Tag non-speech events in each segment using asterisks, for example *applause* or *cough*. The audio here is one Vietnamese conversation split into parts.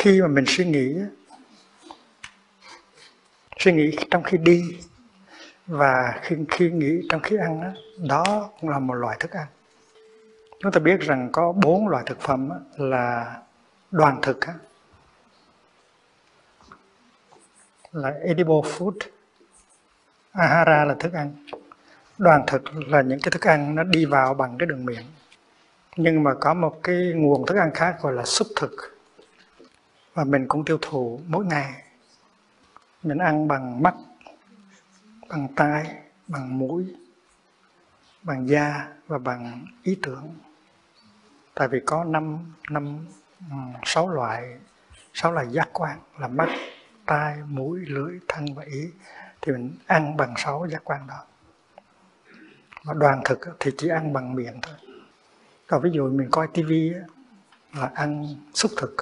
khi mà mình suy nghĩ suy nghĩ trong khi đi và khi khi nghĩ trong khi ăn đó, đó cũng là một loại thức ăn. Chúng ta biết rằng có bốn loại thực phẩm là đoàn thực là edible food ahara là thức ăn. Đoàn thực là những cái thức ăn nó đi vào bằng cái đường miệng. Nhưng mà có một cái nguồn thức ăn khác gọi là xúc thực và mình cũng tiêu thụ mỗi ngày. Mình ăn bằng mắt, bằng tai, bằng mũi, bằng da và bằng ý tưởng. Tại vì có năm năm ừ, sáu loại sáu loại giác quan là mắt, tai, mũi, lưỡi, thân và ý. Thì mình ăn bằng sáu giác quan đó. Và đoàn thực thì chỉ ăn bằng miệng thôi. Còn ví dụ mình coi tivi là ăn xúc thực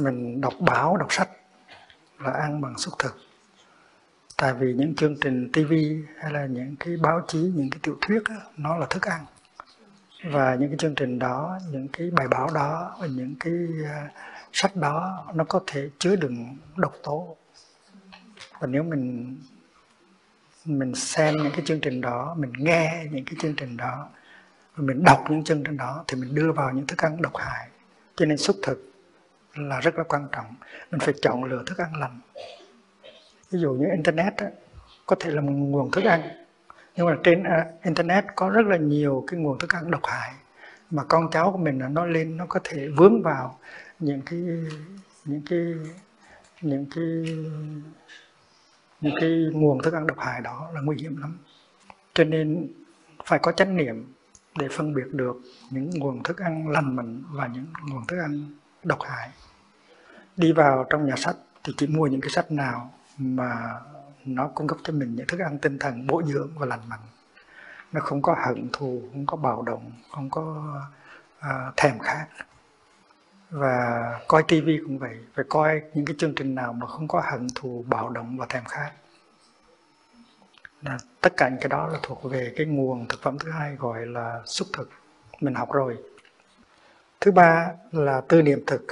mình đọc báo đọc sách là ăn bằng xúc thực. Tại vì những chương trình TV hay là những cái báo chí những cái tiểu thuyết đó, nó là thức ăn. Và những cái chương trình đó những cái bài báo đó và những cái à, sách đó nó có thể chứa đựng độc tố. Và nếu mình mình xem những cái chương trình đó mình nghe những cái chương trình đó và mình đọc những chương trình đó thì mình đưa vào những thức ăn độc hại. Cho nên xuất thực là rất là quan trọng. Mình phải chọn lựa thức ăn lành. Ví dụ như internet đó, có thể là một nguồn thức ăn nhưng mà trên uh, internet có rất là nhiều cái nguồn thức ăn độc hại mà con cháu của mình nó lên nó có thể vướng vào những cái những cái những cái những cái nguồn thức ăn độc hại đó là nguy hiểm lắm. Cho nên phải có chánh niệm để phân biệt được những nguồn thức ăn lành mạnh và những nguồn thức ăn độc hại đi vào trong nhà sách thì chỉ mua những cái sách nào mà nó cung cấp cho mình những thức ăn tinh thần bổ dưỡng và lành mạnh. Nó không có hận thù không có bạo động không có uh, thèm khát. Và coi tivi cũng vậy phải coi những cái chương trình nào mà không có hận thù bạo động và thèm khát. Là tất cả những cái đó là thuộc về cái nguồn thực phẩm thứ hai gọi là xúc thực. Mình học rồi. Thứ ba là tư niệm thực.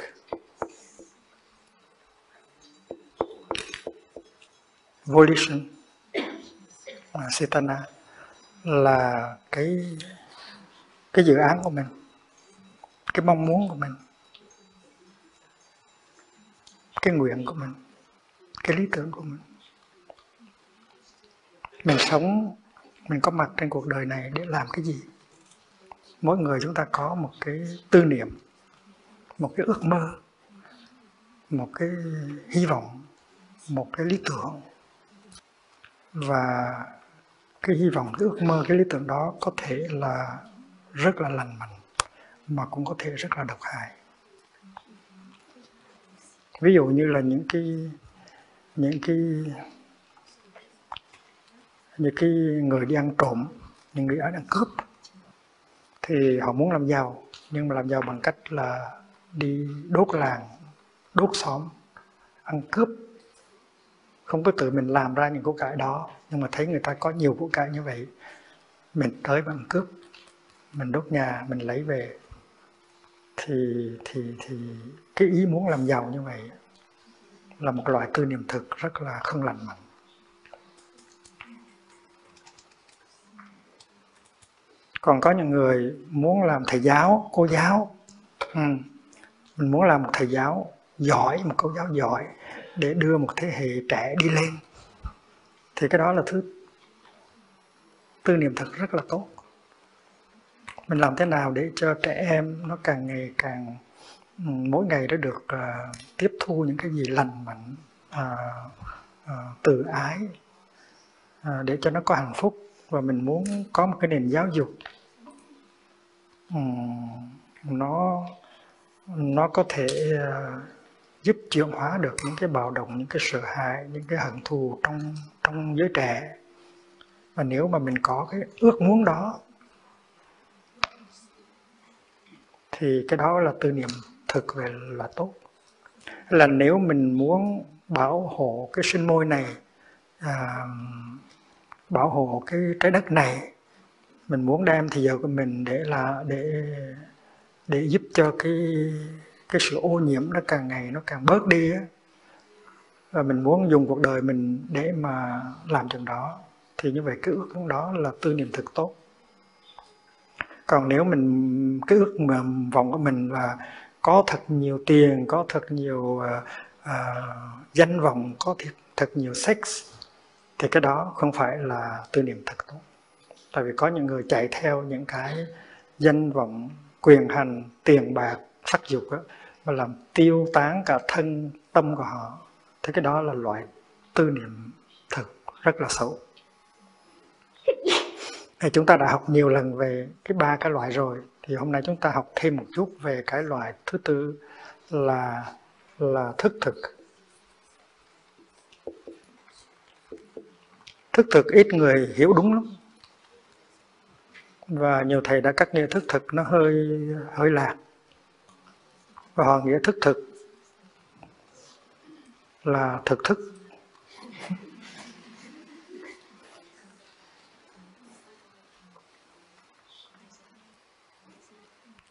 Volition à, là cái cái dự án của mình cái mong muốn của mình cái nguyện của mình cái lý tưởng của mình. Mình sống mình có mặt trên cuộc đời này để làm cái gì? Mỗi người chúng ta có một cái tư niệm một cái ước mơ một cái hy vọng một cái lý tưởng và cái hy vọng, cái ước mơ, cái lý tưởng đó có thể là rất là lành mạnh, mà cũng có thể rất là độc hại. Ví dụ như là những cái những cái những cái người đi ăn trộm, những người ăn cướp, thì họ muốn làm giàu, nhưng mà làm giàu bằng cách là đi đốt làng, đốt xóm, ăn cướp không có tự mình làm ra những của cải đó, nhưng mà thấy người ta có nhiều của cải như vậy, mình tới bằng cướp, mình đốt nhà, mình lấy về thì thì thì cái ý muốn làm giàu như vậy là một loại tư niệm thực rất là không lành mạnh còn có những người muốn làm thầy giáo, cô giáo ừ. mình muốn làm một thầy giáo giỏi, một cô giáo giỏi để đưa một thế hệ trẻ đi lên. Thì cái đó là thứ tư niệm thực rất là tốt. Mình làm thế nào để cho trẻ em nó càng ngày càng mỗi ngày nó được uh, tiếp thu những cái gì lành mạnh uh, uh, từ ái uh, để cho nó có hạnh phúc và mình muốn có một cái nền giáo dục um, nó nó có thể uh, giúp chuyển hóa được những cái bạo động những cái sợ hãi những cái hận thù trong trong giới trẻ. Và nếu mà mình có cái ước muốn đó thì cái đó là tư niệm thực về là tốt. Là nếu mình muốn bảo hộ cái sinh môi này à, bảo hộ cái trái đất này mình muốn đem thì giờ của mình để là để để giúp cho cái cái sự ô nhiễm nó càng ngày nó càng bớt đi á. Và mình muốn dùng cuộc đời mình để mà làm chừng đó. Thì như vậy cái ước muốn đó là tư niệm thực tốt. Còn nếu mình cái ước mà vọng của mình là có thật nhiều tiền có thật nhiều uh, uh, danh vọng có thật, thật nhiều sex thì cái đó không phải là tư niệm thật tốt. Tại vì có những người chạy theo những cái danh vọng quyền hành tiền bạc sắc dục đó, mà làm tiêu tán cả thân tâm của họ. Thì cái đó là loại tư niệm thực rất là xấu. Thì chúng ta đã học nhiều lần về cái ba cái loại rồi. Thì hôm nay chúng ta học thêm một chút về cái loại thứ tư là là thức thực. Thức thực ít người hiểu đúng lắm. Và nhiều thầy đã cắt nghĩa thức thực nó hơi hơi lạc và họ nghĩa thức thực. Là thực thức.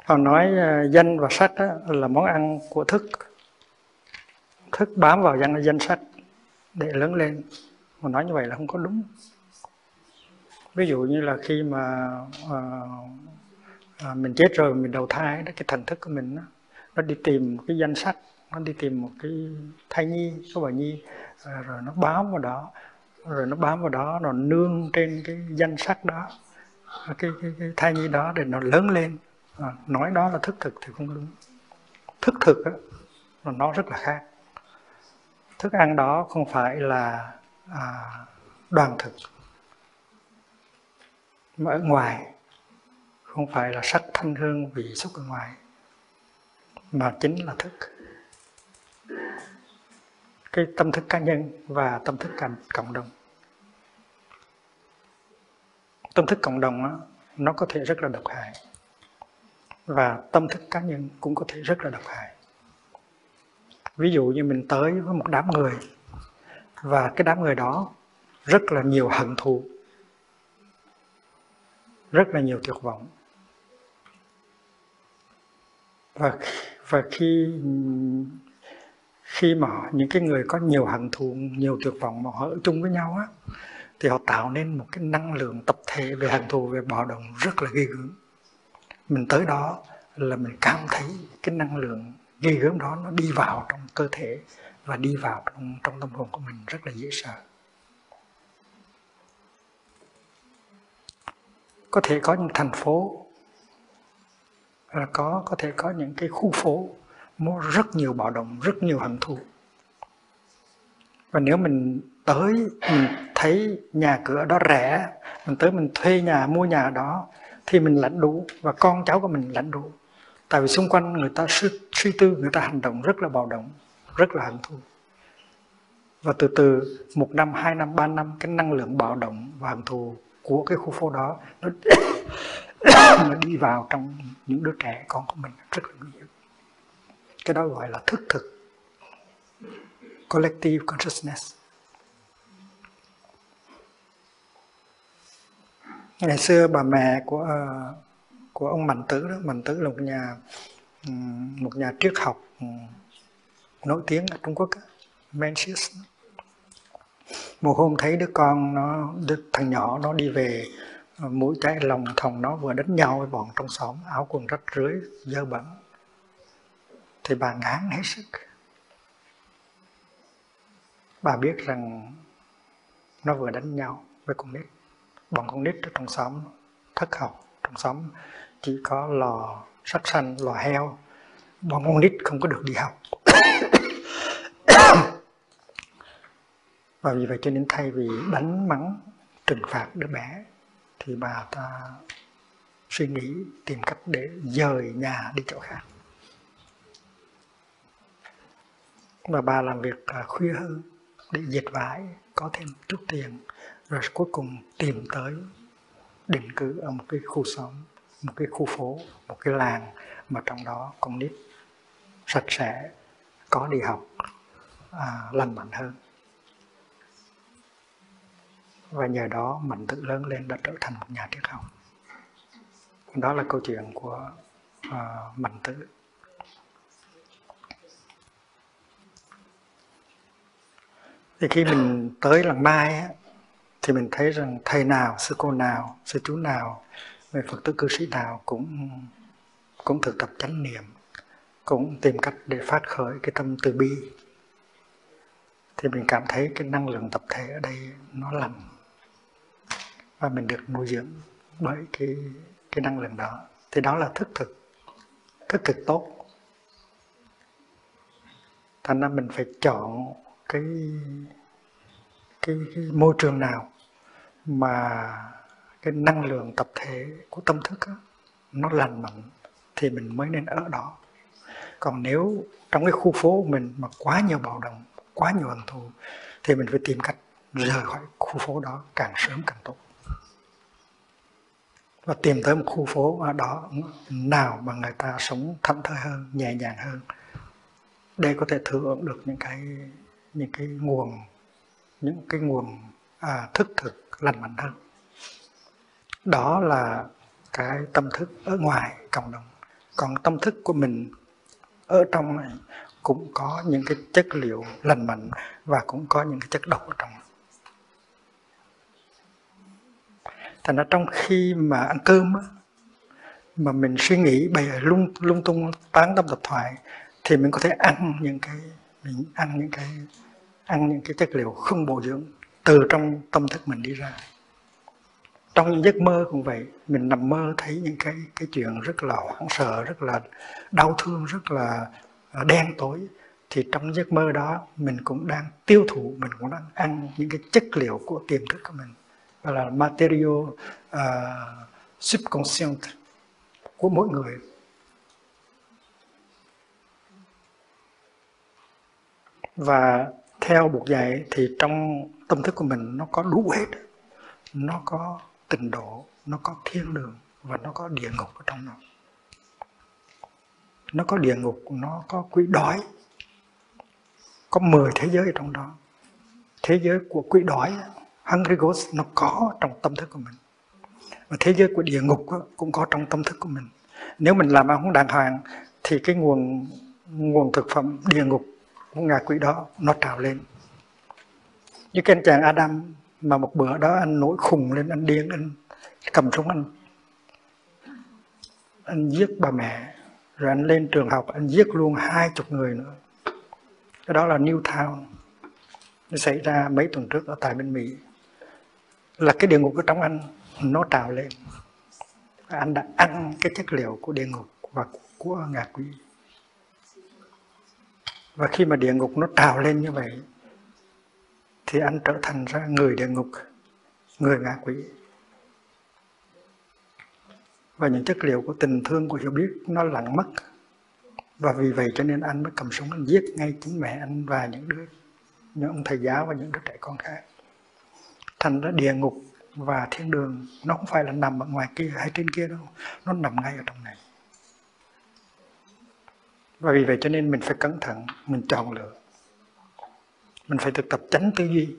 Họ nói ờ, danh và sắc là món ăn của thức. Thức bám vào danh danh sách để lớn lên. Mà nói như vậy là không có đúng. Ví dụ như là khi mà à, à, mình chết rồi mình đầu thai đó cái thần thức của mình đó, nó đi tìm một cái danh sách nó đi tìm một cái thai nhi số bà nhi à, rồi nó bám vào đó. Rồi nó bám vào đó nó nương trên cái danh sách đó cái, cái, cái thai nhi đó để nó lớn lên. À, nói đó là thức thực thì không đúng. Thức thực á, nó rất là khác. Thức ăn đó không phải là à, đoàn thực. Mà ở ngoài không phải là sắc thanh hương vị xúc ở ngoài mà chính là thức. Cái tâm thức cá nhân và tâm thức cộng đồng. Tâm thức cộng đồng đó, nó có thể rất là độc hại. Và tâm thức cá nhân cũng có thể rất là độc hại. Ví dụ như mình tới với một đám người và cái đám người đó rất là nhiều hận thù rất là nhiều tuyệt vọng. Và và khi khi mà những cái người có nhiều hận thù, nhiều tuyệt vọng mà họ ở chung với nhau á, thì họ tạo nên một cái năng lượng tập thể về hận thù, về bạo động rất là ghê gớm. Mình tới đó là mình cảm thấy cái năng lượng ghê gớm đó nó đi vào trong cơ thể và đi vào trong trong tâm hồn của mình rất là dễ sợ. Có thể có những thành phố là có có thể có những cái khu phố nó rất nhiều bạo động rất nhiều hận thù. Và nếu mình tới mình thấy nhà cửa đó rẻ mình tới mình thuê nhà mua nhà đó thì mình lãnh đủ và con cháu của mình lãnh đủ. Tại vì xung quanh người ta suy, suy tư người ta hành động rất là bạo động rất là hận thù. Và từ từ một năm hai năm ba năm cái năng lượng bạo động và hận thù của cái khu phố đó nó, *coughs* *coughs* *coughs* nó đi vào trong những đứa trẻ con của mình rất là nguy hiểm. Cái đó gọi là thức thực. Collective consciousness. Ngày xưa bà mẹ của uh, của ông Mạnh Tử đó Mạnh Tử là một nhà một nhà triết học nổi tiếng ở Trung Quốc Mencius một hôm thấy đứa con nó đứa thằng nhỏ nó đi về mũi cái lòng thòng nó vừa đánh nhau với bọn trong xóm, áo quần rách rưới, dơ bẩn. Thì bà ngán hết sức. Bà biết rằng nó vừa đánh nhau với con nít. Bọn con nít ở trong xóm thất học, trong xóm chỉ có lò sắt xanh, lò heo. Bọn con nít không có được đi học. *coughs* Và vì vậy cho nên thay vì đánh mắng, trừng phạt đứa bé thì bà ta suy nghĩ tìm cách để dời nhà đi chỗ khác. Và bà làm việc à, khuya hơn để dệt vải có thêm chút tiền rồi cuối cùng tìm tới định cư ở một cái khu xóm một cái khu phố một cái làng mà trong đó con nít sạch sẽ có đi học à, lành mạnh hơn và nhờ đó mình tự lớn lên đã trở thành một nhà triết học. Đó là câu chuyện của à, uh, mình tự thì khi mình tới lần mai á, thì mình thấy rằng thầy nào sư cô nào sư chú nào người phật tử cư sĩ nào cũng cũng thực tập chánh niệm cũng tìm cách để phát khởi cái tâm từ bi. Thì mình cảm thấy cái năng lượng tập thể ở đây nó lành và mình được nuôi dưỡng bởi cái cái năng lượng đó. Thì đó là thức thực thức thực tốt. Thành ra mình phải chọn cái cái, cái môi trường nào mà cái năng lượng tập thể của tâm thức đó, nó lành mạnh thì mình mới nên ở đó. Còn nếu trong cái khu phố của mình mà quá nhiều bạo động quá nhiều hận thù thì mình phải tìm cách rời khỏi khu phố đó càng sớm càng tốt và tìm tới một khu phố ở đó nào mà người ta sống thảnh thơi hơn nhẹ nhàng hơn để có thể thừa hưởng được những cái những cái nguồn những cái nguồn à, thức thực lành mạnh hơn. Đó là cái tâm thức ở ngoài cộng đồng. Còn tâm thức của mình ở trong này cũng có những cái chất liệu lành mạnh và cũng có những cái chất độc ở trong. Thành ra trong khi mà ăn cơm á, mà mình suy nghĩ bày lung lung tung tán tâm tập thoại thì mình có thể ăn những cái mình ăn những cái ăn những cái chất liệu không bổ dưỡng từ trong tâm thức mình đi ra. Trong những giấc mơ cũng vậy mình nằm mơ thấy những cái cái chuyện rất là hoảng sợ rất là đau thương rất là ờ, đen tối thì trong giấc mơ đó mình cũng đang tiêu thụ mình cũng đang ăn những cái chất liệu của tiềm thức của mình là material uh, subconscient của mỗi người. Và theo buộc dạy thì trong tâm thức của mình nó có đủ hết. Nó có tình độ nó có thiên đường và nó có địa ngục ở trong nó. Nó có địa ngục nó có quỷ đói. Có 10 thế giới ở trong đó. Thế giới của quỷ đói hungry ghost nó có trong tâm thức của mình. Và thế giới của địa ngục cũng có trong tâm thức của mình. Nếu mình làm ăn không đàng hoàng, thì cái nguồn nguồn thực phẩm địa ngục của ngạ quỷ đó nó trào lên. Như cái anh chàng Adam mà một bữa đó anh nổi khùng lên, anh điên, anh cầm súng anh. Anh giết bà mẹ, rồi anh lên trường học, anh giết luôn hai chục người nữa. Cái đó là Newtown nó xảy ra mấy tuần trước ở tại bên Mỹ là cái địa ngục ở trong anh, nó trào lên. Anh đã ăn cái chất liệu của địa ngục và của ngạ quỷ. Và khi mà địa ngục nó trào lên như vậy, thì anh trở thành ra người địa ngục, người ngạ quỷ. Và những chất liệu của tình thương của hiểu biết nó lặng mất. Và vì vậy cho nên anh mới cầm súng anh giết ngay chính mẹ anh và những đứa, những ông thầy giáo và những đứa trẻ con khác thành ra địa ngục và thiên đường nó không phải là nằm ở ngoài kia hay trên kia đâu nó nằm ngay ở trong này. Và vì vậy cho nên mình phải cẩn thận mình chọn lựa. Mình phải thực tập tránh tư duy.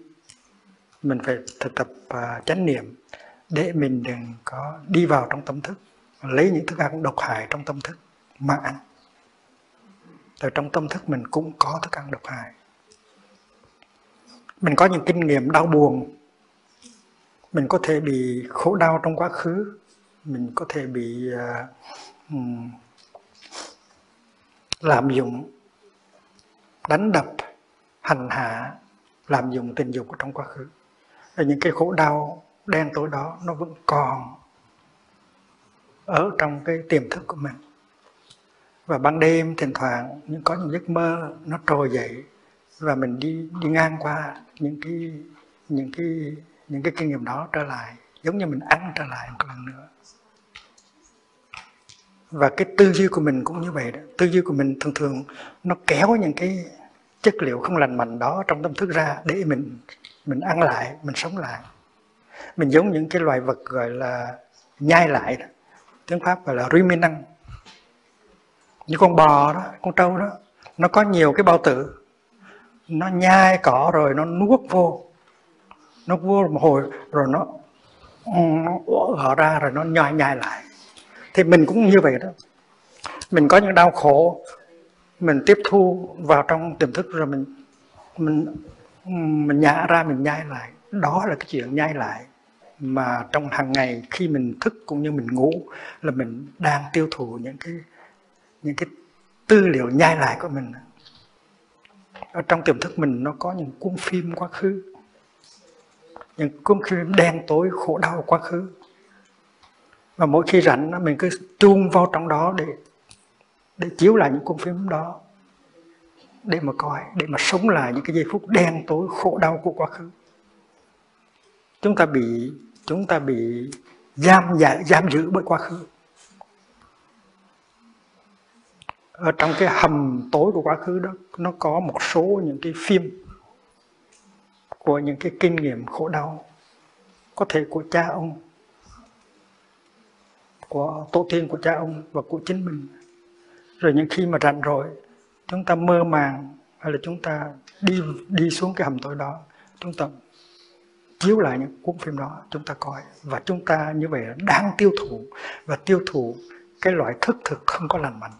Mình phải thực tập uh, chánh niệm để mình đừng có đi vào trong tâm thức lấy những thức ăn độc hại trong tâm thức mà ăn. Từ trong tâm thức mình cũng có thức ăn độc hại. Mình có những kinh nghiệm đau buồn mình có thể bị khổ đau trong quá khứ. Mình có thể bị uh, um, lạm dụng đánh đập hành hạ làm dụng tình dục trong quá khứ. Và những cái khổ đau đen tối đó nó vẫn còn ở trong cái tiềm thức của mình. Và ban đêm thỉnh thoảng những có những giấc mơ nó trồi dậy và mình đi đi ngang qua những cái những cái những cái kinh nghiệm đó trở lại, giống như mình ăn trở lại một lần nữa. Và cái tư duy của mình cũng như vậy đó. Tư duy của mình thường thường nó kéo những cái chất liệu không lành mạnh đó trong tâm thức ra để mình mình ăn lại, mình sống lại. Mình giống những cái loài vật gọi là nhai lại đó. Tiếng pháp gọi là ruminant như con bò đó, con trâu đó, nó có nhiều cái bao tử. Nó nhai cỏ rồi nó nuốt vô nó vô một hồi, rồi nó ừ, nó gỡ ra rồi nó nhai nhai lại. Thì mình cũng như vậy đó. Mình có những đau khổ, mình tiếp thu vào trong tiềm thức rồi mình mình ừ, mình nhả ra, mình nhai lại. Đó là cái chuyện nhai lại mà trong hàng ngày khi mình thức cũng như mình ngủ là mình đang tiêu thụ những cái những cái tư liệu nhai lại của mình. Ở trong tiềm thức mình nó có những cuốn phim quá khứ những cuốn khi đen tối khổ đau quá khứ. Và mỗi khi rảnh mình cứ tuôn vào trong đó để để chiếu lại những cuốn phim đó. Để mà coi để mà sống lại những cái giây phút đen tối khổ đau của quá khứ. Chúng ta bị chúng ta bị giam dạ, giam giữ bởi quá khứ. Ở trong cái hầm tối của quá khứ đó nó có một số những cái phim của những cái kinh nghiệm khổ đau có thể của cha ông, của tổ tiên của cha ông và của chính mình. Rồi những khi mà rảnh rỗi, chúng ta mơ màng hay là chúng ta đi đi xuống cái hầm tối đó, chúng ta chiếu lại những cuốn phim đó, chúng ta coi. Và chúng ta như vậy đang tiêu thụ, và tiêu thụ cái loại thức thực không có lành mạnh.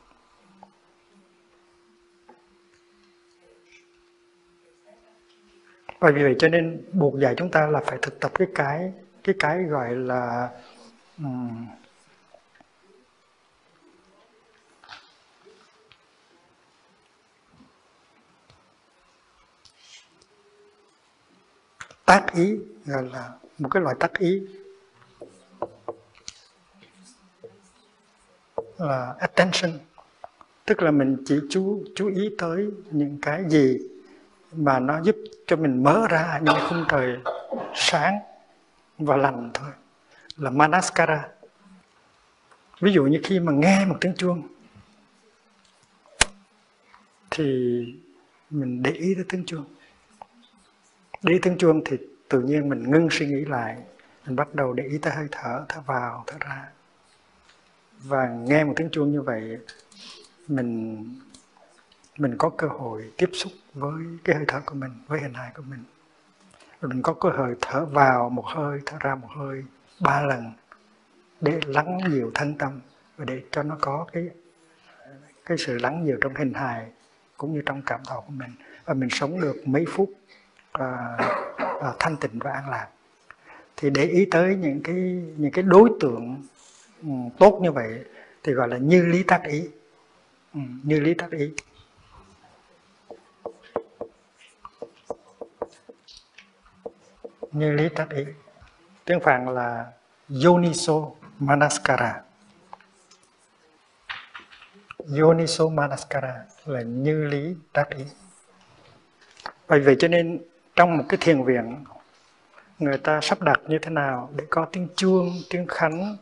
Và vì vậy cho nên buộc dạy chúng ta là phải thực tập cái cái cái cái gọi là um, tác ý gọi là một cái loại tác ý là attention. Tức là mình chỉ chú chú ý tới những cái gì mà nó giúp cho mình mở ra những khung trời sáng và lành thôi. Là manaskara. Ví dụ như khi mà nghe một tiếng chuông, thì mình để ý tới tiếng chuông. Đi tiếng chuông thì tự nhiên mình ngưng suy nghĩ lại. Mình bắt đầu để ý tới hơi thở thở vào, thở ra. Và nghe một tiếng chuông như vậy, mình mình có cơ hội tiếp xúc với cái hơi thở của mình với hình hài của mình. Rồi mình có cơ hội thở vào một hơi thở ra một hơi ba lần để lắng nhiều thân tâm và để cho nó có cái cái sự lắng nhiều trong hình hài cũng như trong cảm thọ của mình. Và mình sống được mấy phút uh, uh, thanh tịnh và an lạc. Thì để ý tới những cái những cái đối tượng um, tốt như vậy thì gọi là như lý tác ý. Um, như lý tác ý. Như lý tác ý, tiếng phạn là yoniso manaskara. Yoniso manaskara là như lý tác ý. Bởi vậy cho nên trong một cái thiền viện, người ta sắp đặt như thế nào để có tiếng chuông, tiếng khánh,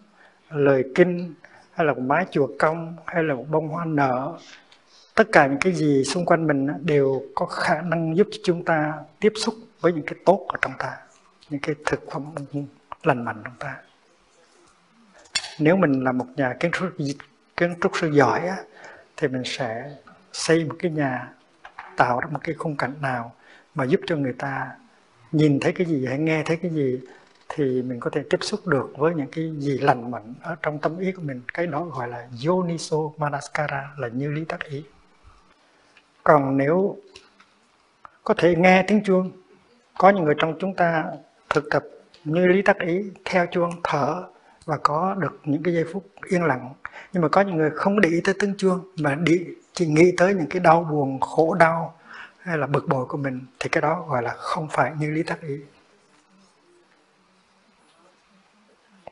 lời kinh, hay là một mái chùa cong, hay là một bông hoa nở. Tất cả những cái gì xung quanh mình đều có khả năng giúp cho chúng ta tiếp xúc với những cái tốt ở trong ta những cái thực phẩm lành mạnh trong ta. Nếu mình là một nhà kiến trúc kiến trúc sư giỏi á, thì mình sẽ xây một cái nhà tạo ra một cái khung cảnh nào mà giúp cho người ta nhìn thấy cái gì hay nghe thấy cái gì thì mình có thể tiếp xúc được với những cái gì lành mạnh ở trong tâm ý của mình. Cái đó gọi là yoniso manaskara là như lý tác ý. Còn nếu có thể nghe tiếng chuông có những người trong chúng ta thực tập như lý tác ý theo chuông thở và có được những cái giây phút yên lặng. Nhưng mà có những người không để ý tới tiếng chuông mà đi chỉ nghĩ tới những cái đau buồn khổ đau hay là bực bội của mình thì cái đó gọi là không phải như lý tác ý.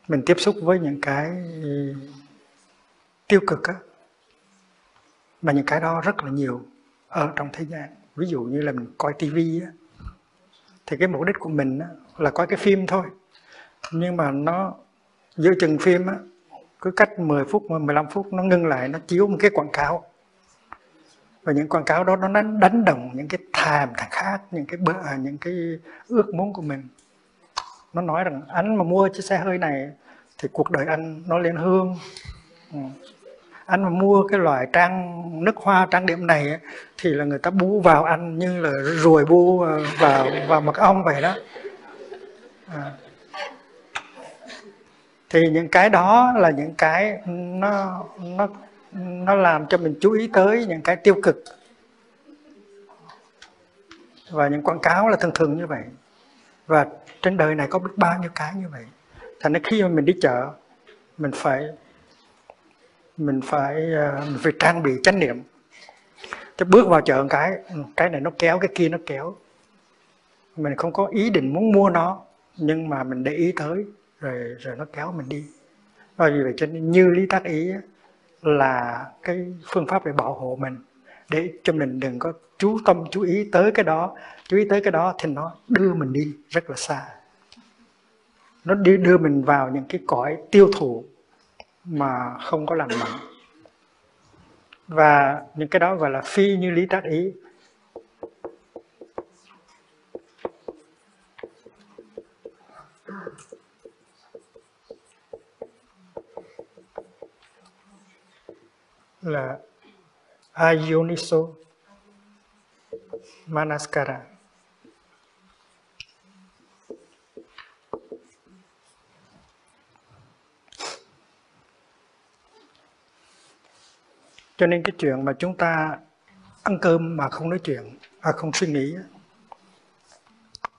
Mình tiếp xúc với những cái tiêu cực á mà những cái đó rất là nhiều ở trong thế gian. Ví dụ như là mình coi tivi á thì cái mục đích của mình á, là coi cái phim thôi. Nhưng mà nó giữa chừng phim á cứ cách 10 phút 15 phút nó ngưng lại nó chiếu một cái quảng cáo. Và những quảng cáo đó nó đánh, đồng những cái thàm thằng khác những cái bữa à, những cái ước muốn của mình. Nó nói rằng anh mà mua chiếc xe hơi này thì cuộc đời anh nó lên hương. Ừ. anh mà mua cái loại trang nước hoa trang điểm này thì là người ta bú vào anh như là ruồi bu à, vào vào mật ong vậy đó à. thì những cái đó là những cái nó nó nó làm cho mình chú ý tới những cái tiêu cực. Và những quảng cáo là thường thường như vậy. Và trên đời này có biết bao nhiêu cái như vậy. Thành ra khi mà mình đi chợ, mình phải mình phải à, mình phải trang bị chánh niệm. Chứ bước vào chợ một cái cái này nó kéo, cái kia nó kéo. Mình không có ý định muốn mua nó nhưng mà mình để ý tới, rồi rồi nó kéo mình đi. Và vì vậy cho nên như lý tác ý là cái phương pháp để bảo hộ mình, để cho mình đừng có chú tâm, chú ý tới cái đó, chú ý tới cái đó thì nó đưa mình đi rất là xa. Nó đi đưa mình vào những cái cõi tiêu thụ mà không có lành mạnh. Và những cái đó gọi là phi như lý tác ý. Là ayuniso Manaskara. Cho nên cái chuyện mà chúng ta ăn cơm mà không nói chuyện à không suy nghĩ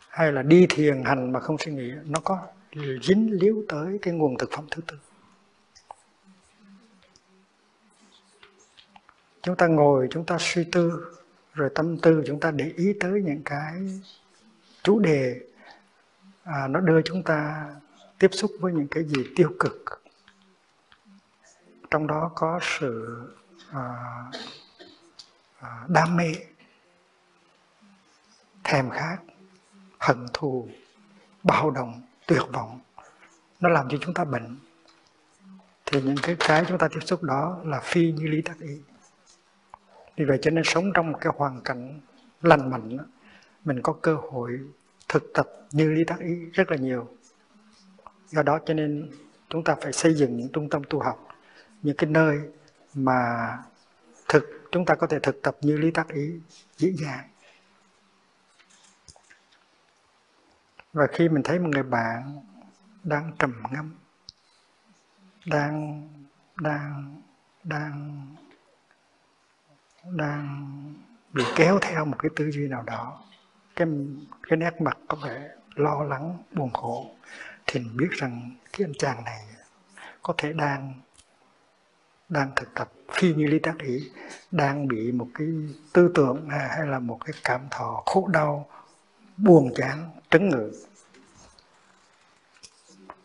hay là đi thiền hành mà không suy nghĩ nó có dính líu tới cái nguồn thực phẩm thứ tư. Chúng ta ngồi chúng ta suy tư rồi tâm tư chúng ta để ý tới những cái chủ đề à, nó đưa chúng ta tiếp xúc với những cái gì tiêu cực. Trong đó có sự à, à, đam mê thèm khát hận thù bạo động tuyệt vọng. Nó làm cho chúng ta bệnh. Thì những cái cái chúng ta tiếp xúc đó là phi như lý tác ý vì vậy cho nên sống trong một cái hoàn cảnh lành mạnh mình có cơ hội thực tập như lý tác ý rất là nhiều. Do đó cho nên chúng ta phải xây dựng những trung tâm tu học, những cái nơi mà thực, chúng ta có thể thực tập như lý tác ý dễ dàng. Và khi mình thấy một người bạn đang trầm ngâm, đang đang đang đang bị kéo theo một cái tư duy nào đó. Cái cái nét mặt có vẻ lo lắng, buồn khổ. Thì mình biết rằng cái anh chàng này có thể đang đang thực tập phi như lý tác ý, đang bị một cái tư tưởng à, hay là một cái cảm thọ khổ đau, buồn chán, trấn ngự.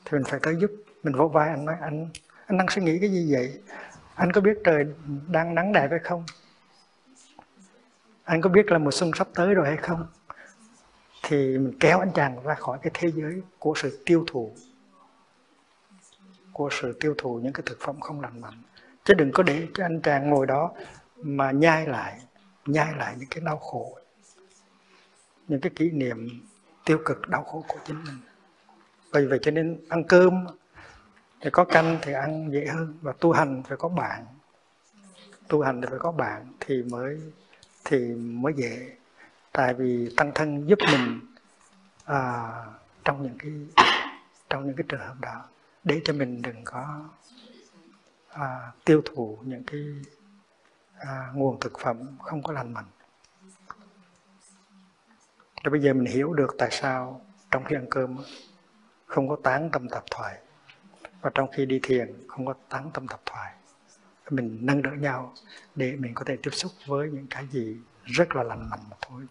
Thì mình phải tới giúp. Mình vỗ vai anh nói, anh anh đang suy nghĩ cái gì vậy? Anh có biết trời đang nắng đẹp hay không? Anh có biết là mùa xuân sắp tới rồi hay không? Thì mình kéo anh chàng ra khỏi cái thế giới của sự tiêu thụ, của sự tiêu thụ những cái thực phẩm không lành mạnh. Chứ đừng có để cho anh chàng ngồi đó mà nhai lại nhai lại những cái đau khổ, những cái kỷ niệm tiêu cực, đau khổ của chính mình. Vì vậy cho nên ăn cơm thì có canh thì ăn dễ hơn và tu hành phải có bạn. Tu hành thì phải có bạn thì mới thì mới dễ tại vì tăng thân giúp mình à, trong những cái trong những cái trường hợp đó để cho mình đừng có à, tiêu thụ những cái à, nguồn thực phẩm không có lành mạnh. Rồi bây giờ mình hiểu được tại sao trong khi ăn cơm không có tán tâm tập thoại và trong khi đi thiền không có tán tâm tập thoại mình nâng đỡ nhau để mình có thể tiếp xúc với những cái gì rất là lành mạnh mà thôi.